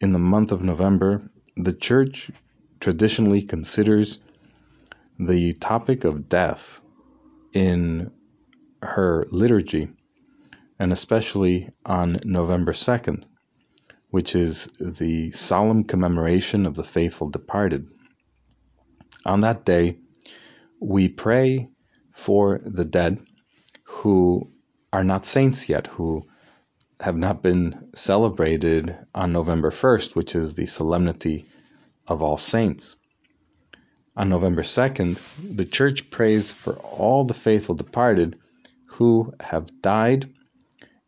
In the month of November, the Church traditionally considers the topic of death in her liturgy, and especially on November 2nd, which is the solemn commemoration of the faithful departed. On that day, we pray for the dead who are not saints yet, who have not been celebrated on November 1st, which is the solemnity of all saints. On November 2nd, the church prays for all the faithful departed who have died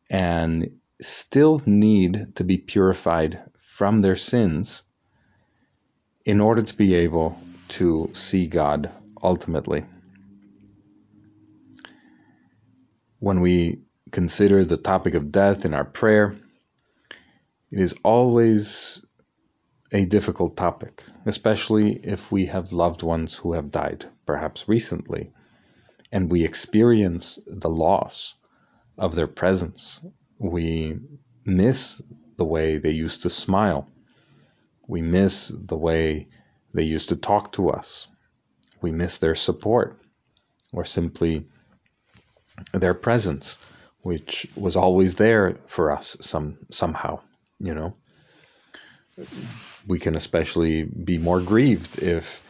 and still need to be purified from their sins in order to be able to see God ultimately. When we consider the topic of death in our prayer, it is always a difficult topic, especially if we have loved ones who have died, perhaps recently, and we experience the loss of their presence. We miss the way they used to smile. We miss the way they used to talk to us. We miss their support or simply their presence which was always there for us some somehow, you know. We can especially be more grieved if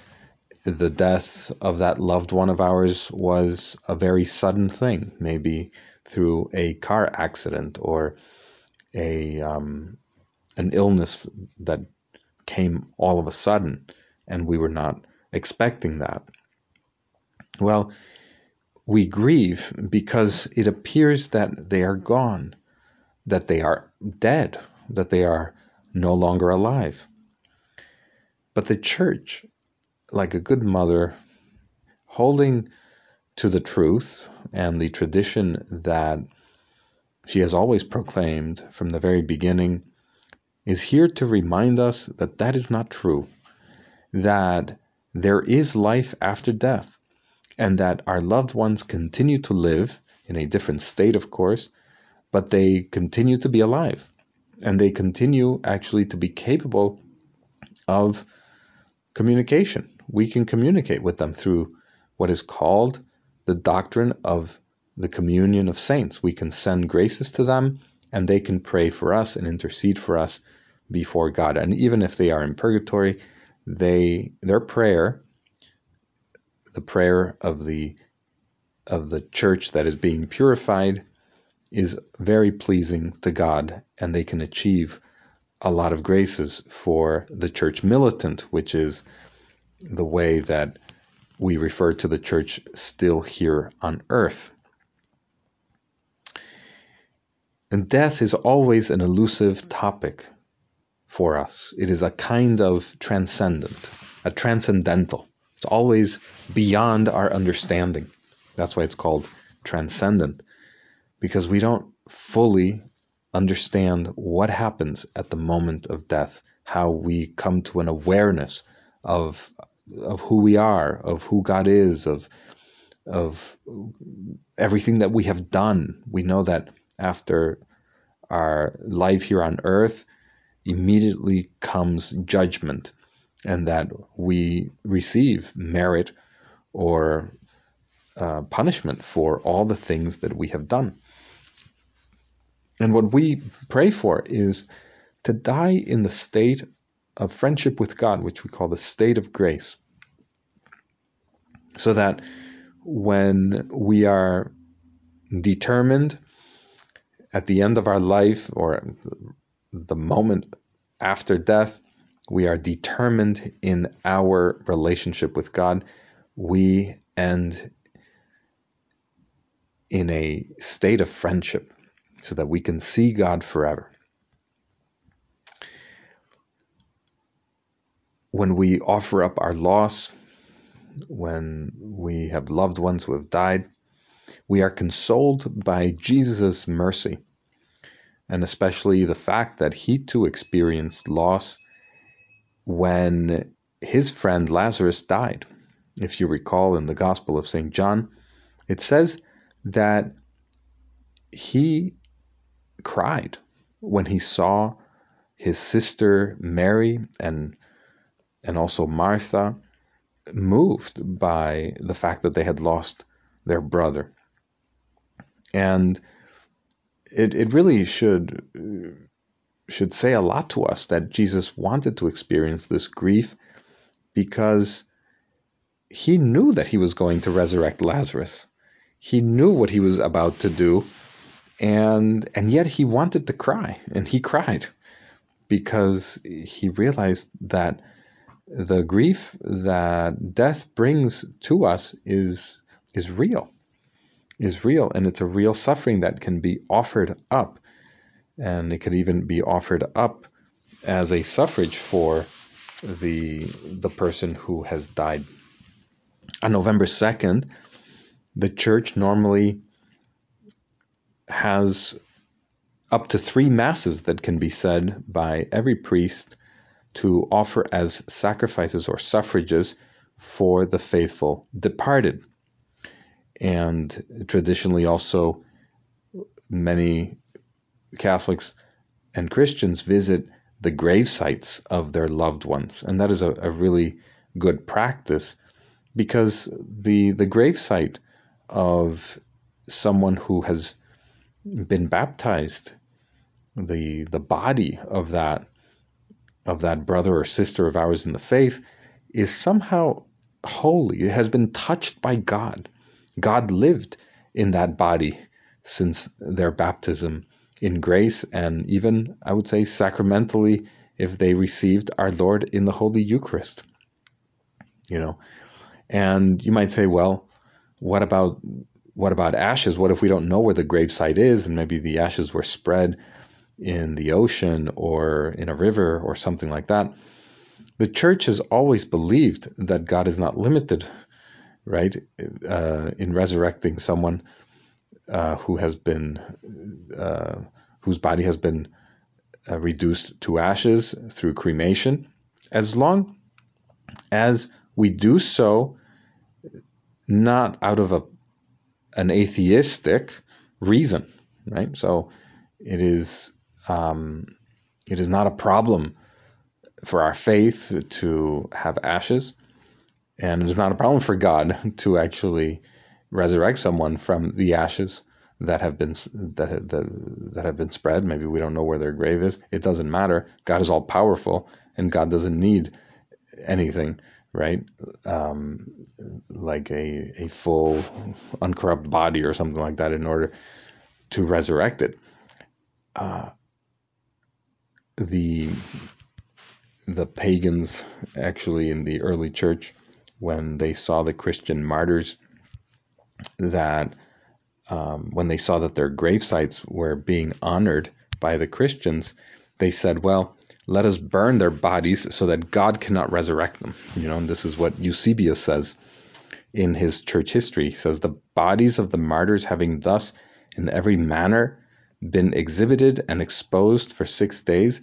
the death of that loved one of ours was a very sudden thing, maybe through a car accident or a um, an illness that came all of a sudden, and we were not expecting that. Well, we grieve because it appears that they are gone, that they are dead, that they are no longer alive. But the church, like a good mother, holding to the truth and the tradition that she has always proclaimed from the very beginning, is here to remind us that that is not true, that there is life after death, and that our loved ones continue to live in a different state, of course, but they continue to be alive and they continue actually to be capable of communication. We can communicate with them through what is called the doctrine of the communion of saints. We can send graces to them and they can pray for us and intercede for us before God. And even if they are in purgatory, they their prayer the prayer of the of the church that is being purified is very pleasing to God and they can achieve a lot of graces for the church militant, which is the way that we refer to the church still here on earth. And death is always an elusive topic for us. It is a kind of transcendent, a transcendental. It's always beyond our understanding. That's why it's called transcendent, because we don't fully understand what happens at the moment of death, how we come to an awareness of of who we are, of who God is, of of everything that we have done. We know that after our life here on earth, immediately comes judgment and that we receive merit or uh, punishment for all the things that we have done. And what we pray for is to die in the state of friendship with God, which we call the state of grace. So that when we are determined at the end of our life or the moment after death we are determined in our relationship with God. We end in a state of friendship so that we can see God forever. when we offer up our loss, when we have loved ones who have died, we are consoled by Jesus' mercy, and especially the fact that he too experienced loss when his friend Lazarus died. If you recall in the Gospel of St. John, it says that he cried when he saw his sister Mary and and also Martha moved by the fact that they had lost their brother. And it, it really should should say a lot to us that Jesus wanted to experience this grief because he knew that he was going to resurrect Lazarus. He knew what he was about to do and and yet he wanted to cry and he cried because he realized that the grief that death brings to us is is real is real and it's a real suffering that can be offered up and it could even be offered up as a suffrage for the the person who has died on November 2nd the church normally has up to 3 masses that can be said by every priest to offer as sacrifices or suffrages for the faithful departed. And traditionally, also, many Catholics and Christians visit the grave sites of their loved ones. And that is a, a really good practice because the, the grave site of someone who has been baptized, the, the body of that of that brother or sister of ours in the faith is somehow holy. It has been touched by God. God lived in that body since their baptism in grace and even, I would say, sacramentally if they received our Lord in the Holy Eucharist. You know, and you might say, well, what about what about ashes? What if we don't know where the gravesite is and maybe the ashes were spread in the ocean or in a river or something like that. The church has always believed that God is not limited, right, uh, in resurrecting someone uh, who has been, uh, whose body has been uh, reduced to ashes through cremation, as long as we do so not out of a an atheistic reason, right? So it is um, it is not a problem for our faith to have ashes, and it is not a problem for God to actually resurrect someone from the ashes that have been that that, that have been spread. Maybe we don't know where their grave is. It doesn't matter. God is all powerful, and God doesn't need anything, right? Um, like a a full uncorrupt body or something like that in order to resurrect it. Uh, the the pagans actually in the early church when they saw the Christian martyrs that um, when they saw that their grave sites were being honored by the Christians, they said, "Well, let us burn their bodies so that God cannot resurrect them." You know, and this is what Eusebius says in his church history. He says, "The bodies of the martyrs having thus in every manner been exhibited and exposed for six days,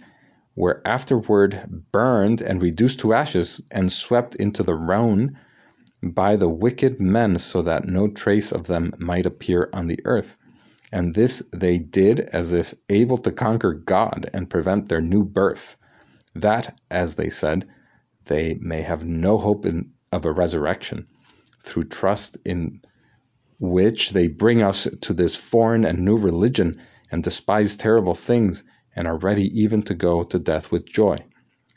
were afterward burned and reduced to ashes and swept into the Rhone by the wicked men so that no trace of them might appear on the earth. And this they did as if able to conquer God and prevent their new birth, that, as they said, they may have no hope in, of a resurrection, through trust in which they bring us to this foreign and new religion and despise terrible things and are ready even to go to death with joy.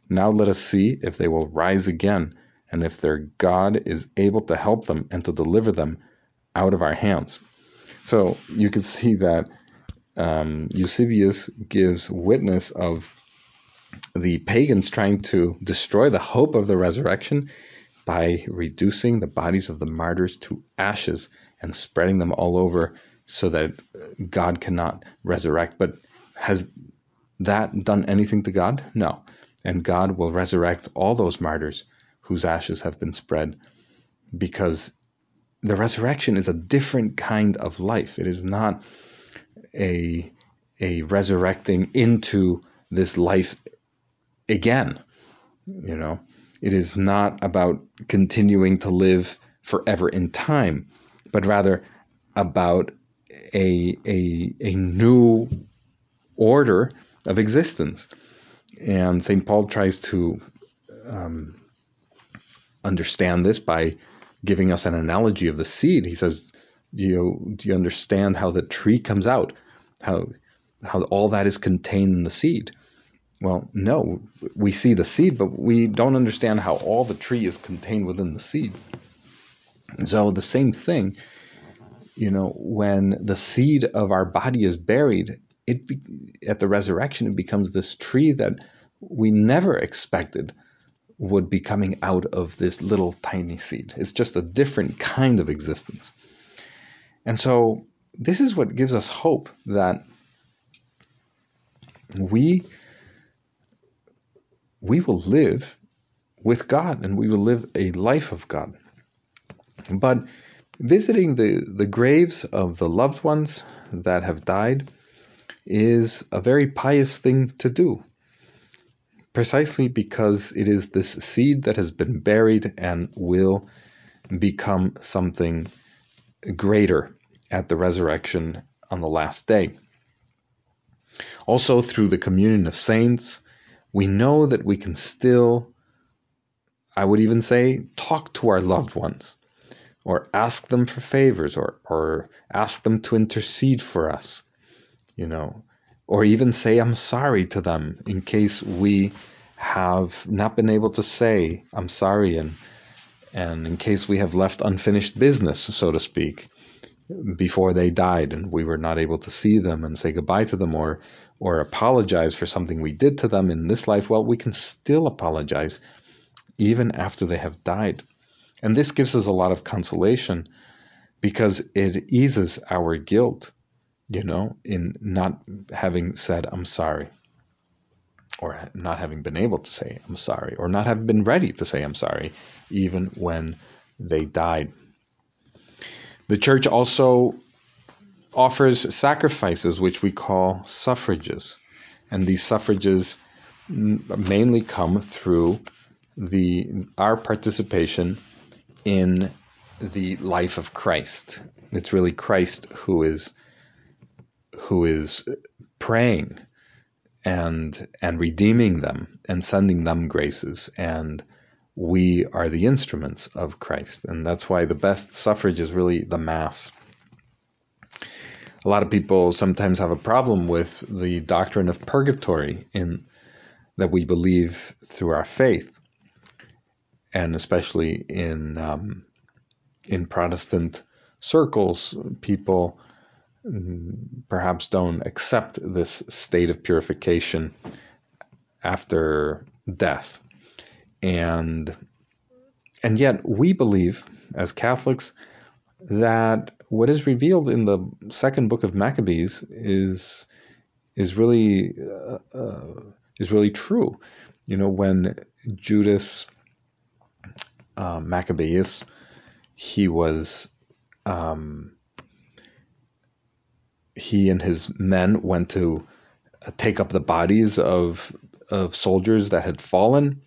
Now let us see if they will rise again and if their God is able to help them and to deliver them out of our hands. So you can see that um, Eusebius gives witness of the pagans trying to destroy the hope of the resurrection by reducing the bodies of the martyrs to ashes and spreading them all over so that God cannot resurrect. But has that done anything to God? No. And God will resurrect all those martyrs whose ashes have been spread because the resurrection is a different kind of life. It is not a, a resurrecting into this life again. You know, it is not about continuing to live forever in time, but rather about a, a, a new order of existence. And St. Paul tries to um, understand this by giving us an analogy of the seed. He says, do you, do you understand how the tree comes out? How, how all that is contained in the seed? Well, no, we see the seed, but we don't understand how all the tree is contained within the seed. So the same thing, you know, when the seed of our body is buried, it be, at the resurrection it becomes this tree that we never expected would be coming out of this little tiny seed. It's just a different kind of existence. And so this is what gives us hope that we we will live with God and we will live a life of God. But visiting the, the graves of the loved ones that have died is a very pious thing to do precisely because it is this seed that has been buried and will become something greater at the resurrection on the last day. Also, through the communion of saints, we know that we can still, I would even say, talk to our loved ones or ask them for favors or, or ask them to intercede for us, you know, or even say I'm sorry to them in case we have not been able to say I'm sorry and and in case we have left unfinished business, so to speak, before they died and we were not able to see them and say goodbye to them or or apologize for something we did to them in this life, well, we can still apologize even after they have died. And this gives us a lot of consolation because it eases our guilt you know, in not having said, I'm sorry, or not having been able to say, I'm sorry, or not having been ready to say, I'm sorry, even when they died. The church also offers sacrifices, which we call suffrages. And these suffrages mainly come through the our participation in the life of Christ. It's really Christ who is who is praying and and redeeming them and sending them graces. And we are the instruments of Christ. And that's why the best suffrage is really the mass. A lot of people sometimes have a problem with the doctrine of purgatory in that we believe through our faith. And especially in um, in Protestant circles people perhaps don't accept this state of purification after death. And and yet we believe as Catholics that what is revealed in the second book of Maccabees is is really uh, uh, is really true. You know, when Judas uh, Maccabeus he was um, he and his men went to uh, take up the bodies of of soldiers that had fallen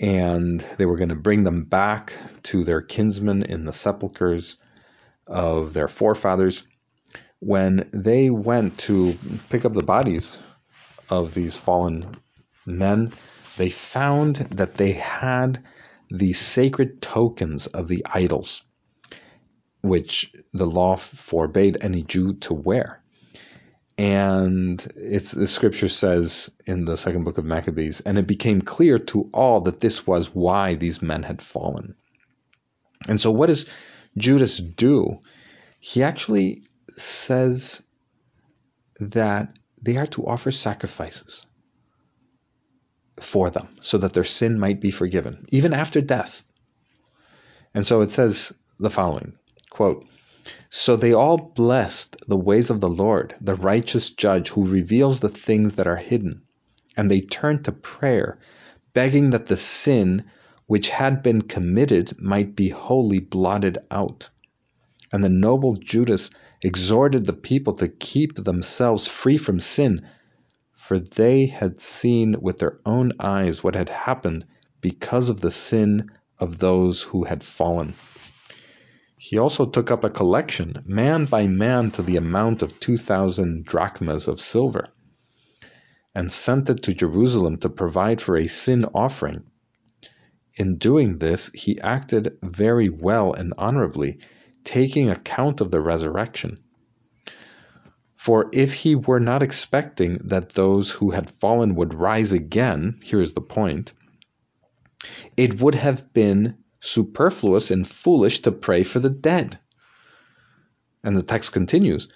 and they were going to bring them back to their kinsmen in the sepulchres of their forefathers. When they went to pick up the bodies of these fallen men they found that they had the sacred tokens of the idols which the law forbade any Jew to wear. And it's the scripture says in the second book of Maccabees, and it became clear to all that this was why these men had fallen. And so, what does Judas do? He actually says that they are to offer sacrifices for them so that their sin might be forgiven, even after death. And so it says the following Quote, so they all blessed the ways of the Lord, the righteous judge who reveals the things that are hidden. and they turned to prayer, begging that the sin which had been committed might be wholly blotted out. And the noble Judas exhorted the people to keep themselves free from sin, for they had seen with their own eyes what had happened because of the sin of those who had fallen. He also took up a collection, man by man, to the amount of 2,000 drachmas of silver, and sent it to Jerusalem to provide for a sin offering. In doing this, he acted very well and honorably, taking account of the resurrection. For if he were not expecting that those who had fallen would rise again, here is the point, it would have been superfluous and foolish to pray for the dead. And the text continues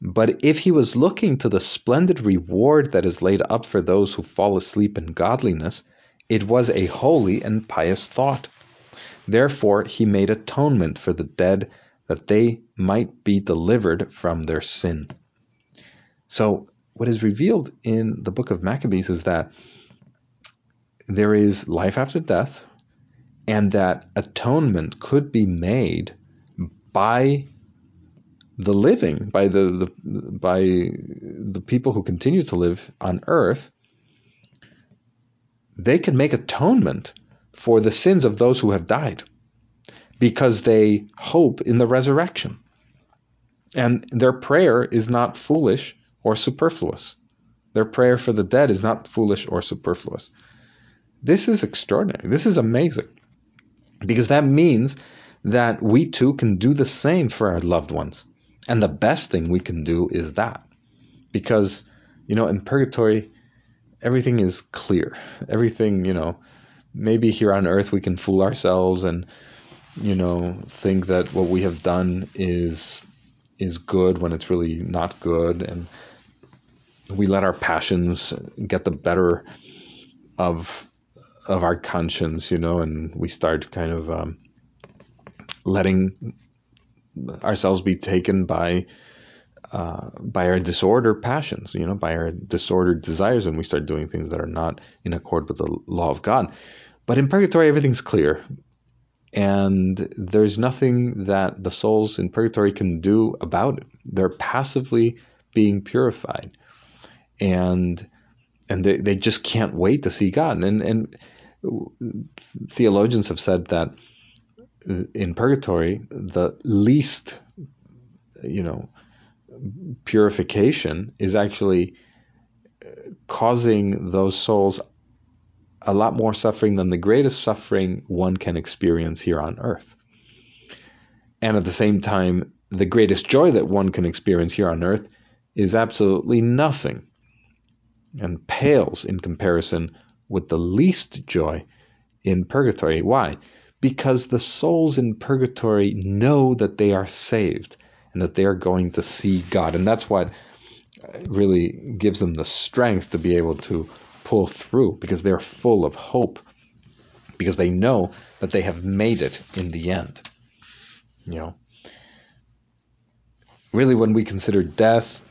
But if he was looking to the splendid reward that is laid up for those who fall asleep in godliness, it was a holy and pious thought. Therefore, he made atonement for the dead that they might be delivered from their sin. So, what is revealed in the book of Maccabees is that there is life after death, and that atonement could be made by the living, by the, the by the people who continue to live on earth, they can make atonement for the sins of those who have died because they hope in the resurrection. And their prayer is not foolish or superfluous. Their prayer for the dead is not foolish or superfluous. This is extraordinary. This is amazing. Because that means that we too can do the same for our loved ones. And the best thing we can do is that. Because, you know, in purgatory, everything is clear. Everything, you know, maybe here on earth we can fool ourselves and, you know, think that what we have done is is good when it's really not good and we let our passions get the better of of our conscience, you know, and we start kind of um, letting ourselves be taken by uh, by our disordered passions, you know, by our disordered desires, and we start doing things that are not in accord with the law of God. But in purgatory, everything's clear, and there's nothing that the souls in purgatory can do about it. They're passively being purified, and and they, they just can't wait to see God. And and theologians have said that uh, in purgatory, the least, you know, purification is actually uh, causing those souls a lot more suffering than the greatest suffering one can experience here on earth. And at the same time, the greatest joy that one can experience here on earth is absolutely nothing and pales in comparison with the least joy in purgatory. Why? Because the souls in purgatory know that they are saved and that they are going to see God. And that's what really gives them the strength to be able to pull through because they're full of hope because they know that they have made it in the end. You know, really, when we consider death,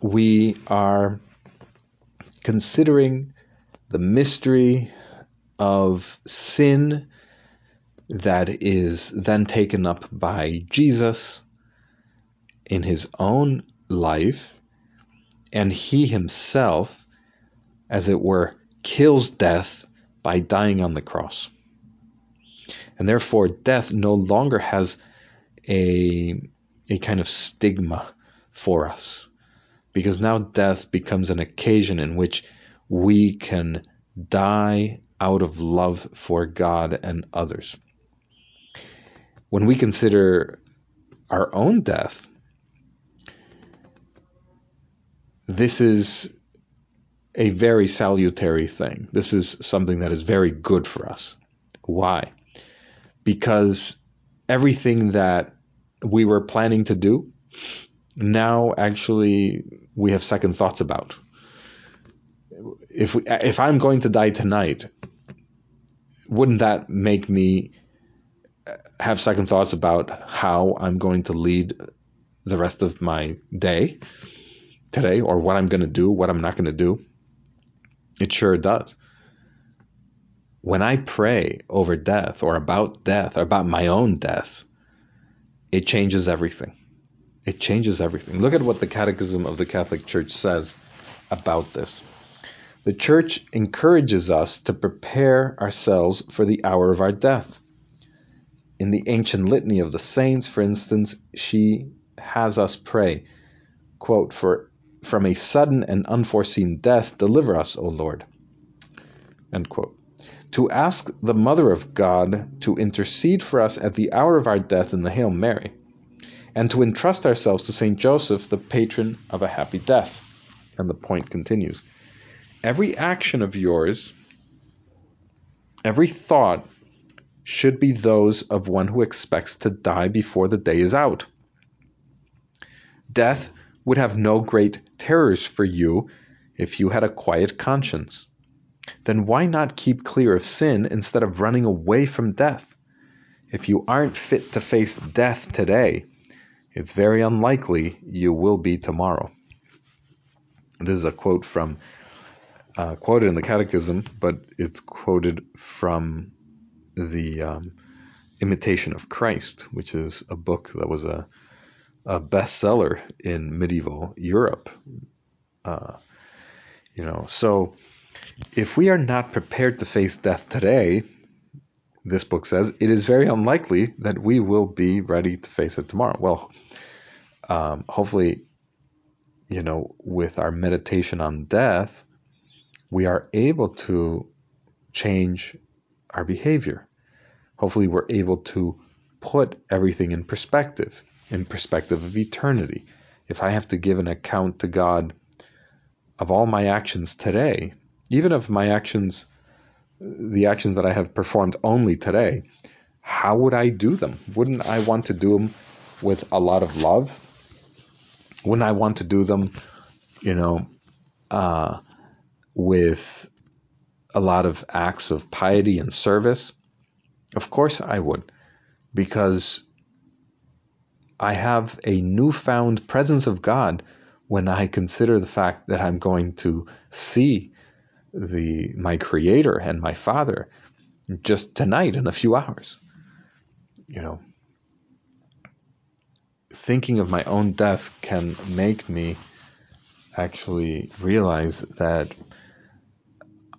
we are considering the mystery of sin that is then taken up by Jesus in his own life, and he himself, as it were, kills death by dying on the cross. And therefore, death no longer has a, a kind of stigma for us, because now death becomes an occasion in which we can die out of love for God and others. When we consider our own death, this is a very salutary thing. This is something that is very good for us. Why? Because everything that we were planning to do, now actually we have second thoughts about if if I'm going to die tonight, wouldn't that make me uh, have second thoughts about how I'm going to lead the rest of my day today or what I'm going to do, what I'm not going to do? It sure does. When I pray over death or about death or about my own death, it changes everything. It changes everything. Look at what the Catechism of the Catholic Church says about this. The Church encourages us to prepare ourselves for the hour of our death. In the ancient litany of the saints, for instance, she has us pray, quote, for from a sudden and unforeseen death, deliver us, O Lord. To ask the Mother of God to intercede for us at the hour of our death in the Hail Mary, and to entrust ourselves to Saint Joseph, the patron of a happy death. And the point continues. Every action of yours, every thought, should be those of one who expects to die before the day is out. Death would have no great terrors for you if you had a quiet conscience. Then why not keep clear of sin instead of running away from death? If you aren't fit to face death today, it's very unlikely you will be tomorrow. This is a quote from uh, quoted in the Catechism, but it's quoted from the um, Imitation of Christ, which is a book that was a a bestseller in medieval Europe. Uh, you know, so if we are not prepared to face death today, this book says it is very unlikely that we will be ready to face it tomorrow. Well, um, hopefully, you know, with our meditation on death, we are able to change our behavior. Hopefully, we're able to put everything in perspective in perspective of eternity. If I have to give an account to God of all my actions today, even of my actions, the actions that I have performed only today, how would I do them? Wouldn't I want to do them with a lot of love? Wouldn't I want to do them, you know, uh, with a lot of acts of piety and service? Of course I would, because I have a newfound presence of God when I consider the fact that I'm going to see the my creator and my father just tonight in a few hours. You know, thinking of my own death can make me actually realize that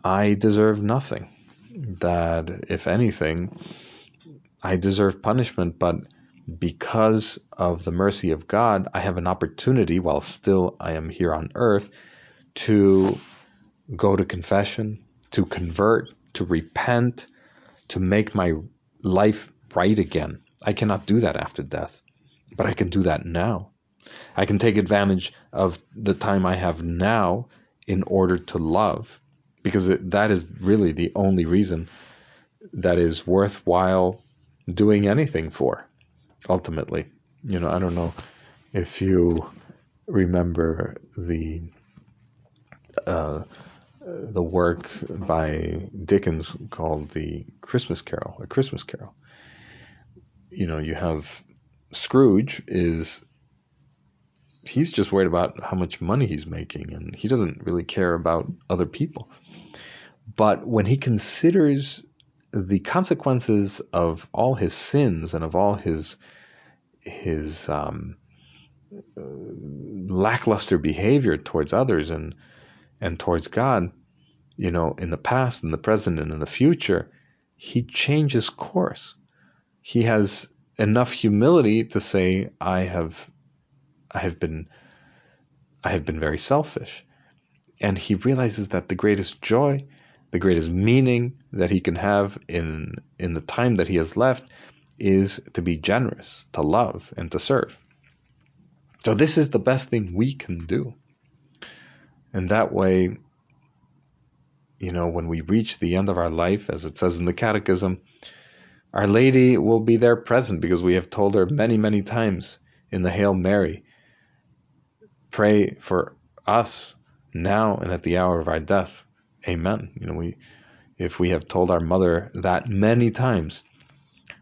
I deserve nothing. That if anything, I deserve punishment, but because of the mercy of God, I have an opportunity while still I am here on earth to go to confession, to convert, to repent, to make my life right again. I cannot do that after death, but I can do that now. I can take advantage of the time I have now in order to love, because it, that is really the only reason that is worthwhile doing anything for ultimately. You know, I don't know if you remember the uh, the work by Dickens called the Christmas Carol, a Christmas Carol. You know, you have Scrooge is he's just worried about how much money he's making and he doesn't really care about other people. But when he considers the consequences of all his sins and of all his his um, lackluster behavior towards others and and towards God, you know, in the past, in the present, and in the future, he changes course. He has enough humility to say, "I have, I have been, I have been very selfish," and he realizes that the greatest joy, the greatest meaning that he can have in in the time that he has left is to be generous, to love, and to serve. So, this is the best thing we can do. And that way, you know, when we reach the end of our life, as it says in the Catechism, Our Lady will be there present because we have told her many, many times in the Hail Mary, pray for us now and at the hour of our death. Amen. You know, we if we have told our mother that many times,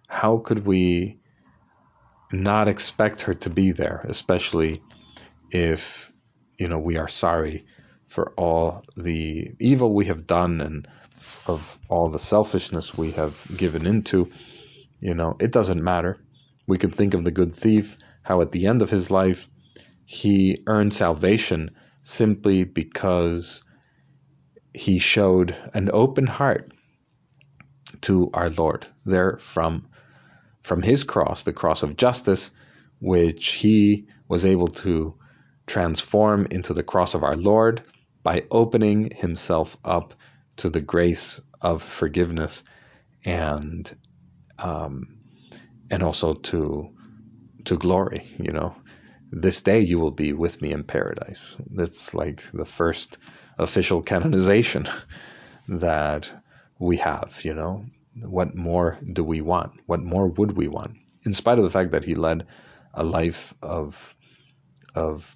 how could we not expect her to be there, especially if you know we are sorry for all the evil we have done and of all the selfishness we have given into. You know, it doesn't matter. We can think of the good thief, how at the end of his life he earned salvation simply because he showed an open heart to our Lord there from from his cross, the cross of justice, which he was able to transform into the cross of our Lord by opening himself up to the grace of forgiveness and um, and also to to glory. You know, this day you will be with me in paradise. That's like the first official canonization that we have. You know, what more do we want? What more would we want? In spite of the fact that he led a life of of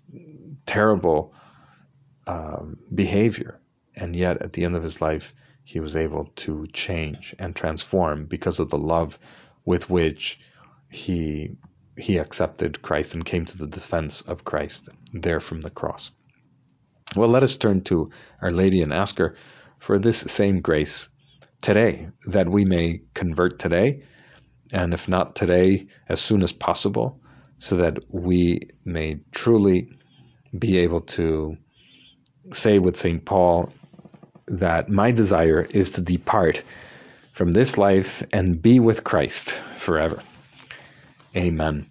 terrible um, behavior, and yet at the end of his life, he was able to change and transform because of the love with which he he accepted Christ and came to the defense of Christ there from the cross. Well, let us turn to Our Lady and ask her for this same grace today, that we may convert today, and if not today, as soon as possible, so that we may truly be able to say with St. Paul that my desire is to depart from this life and be with Christ forever. Amen.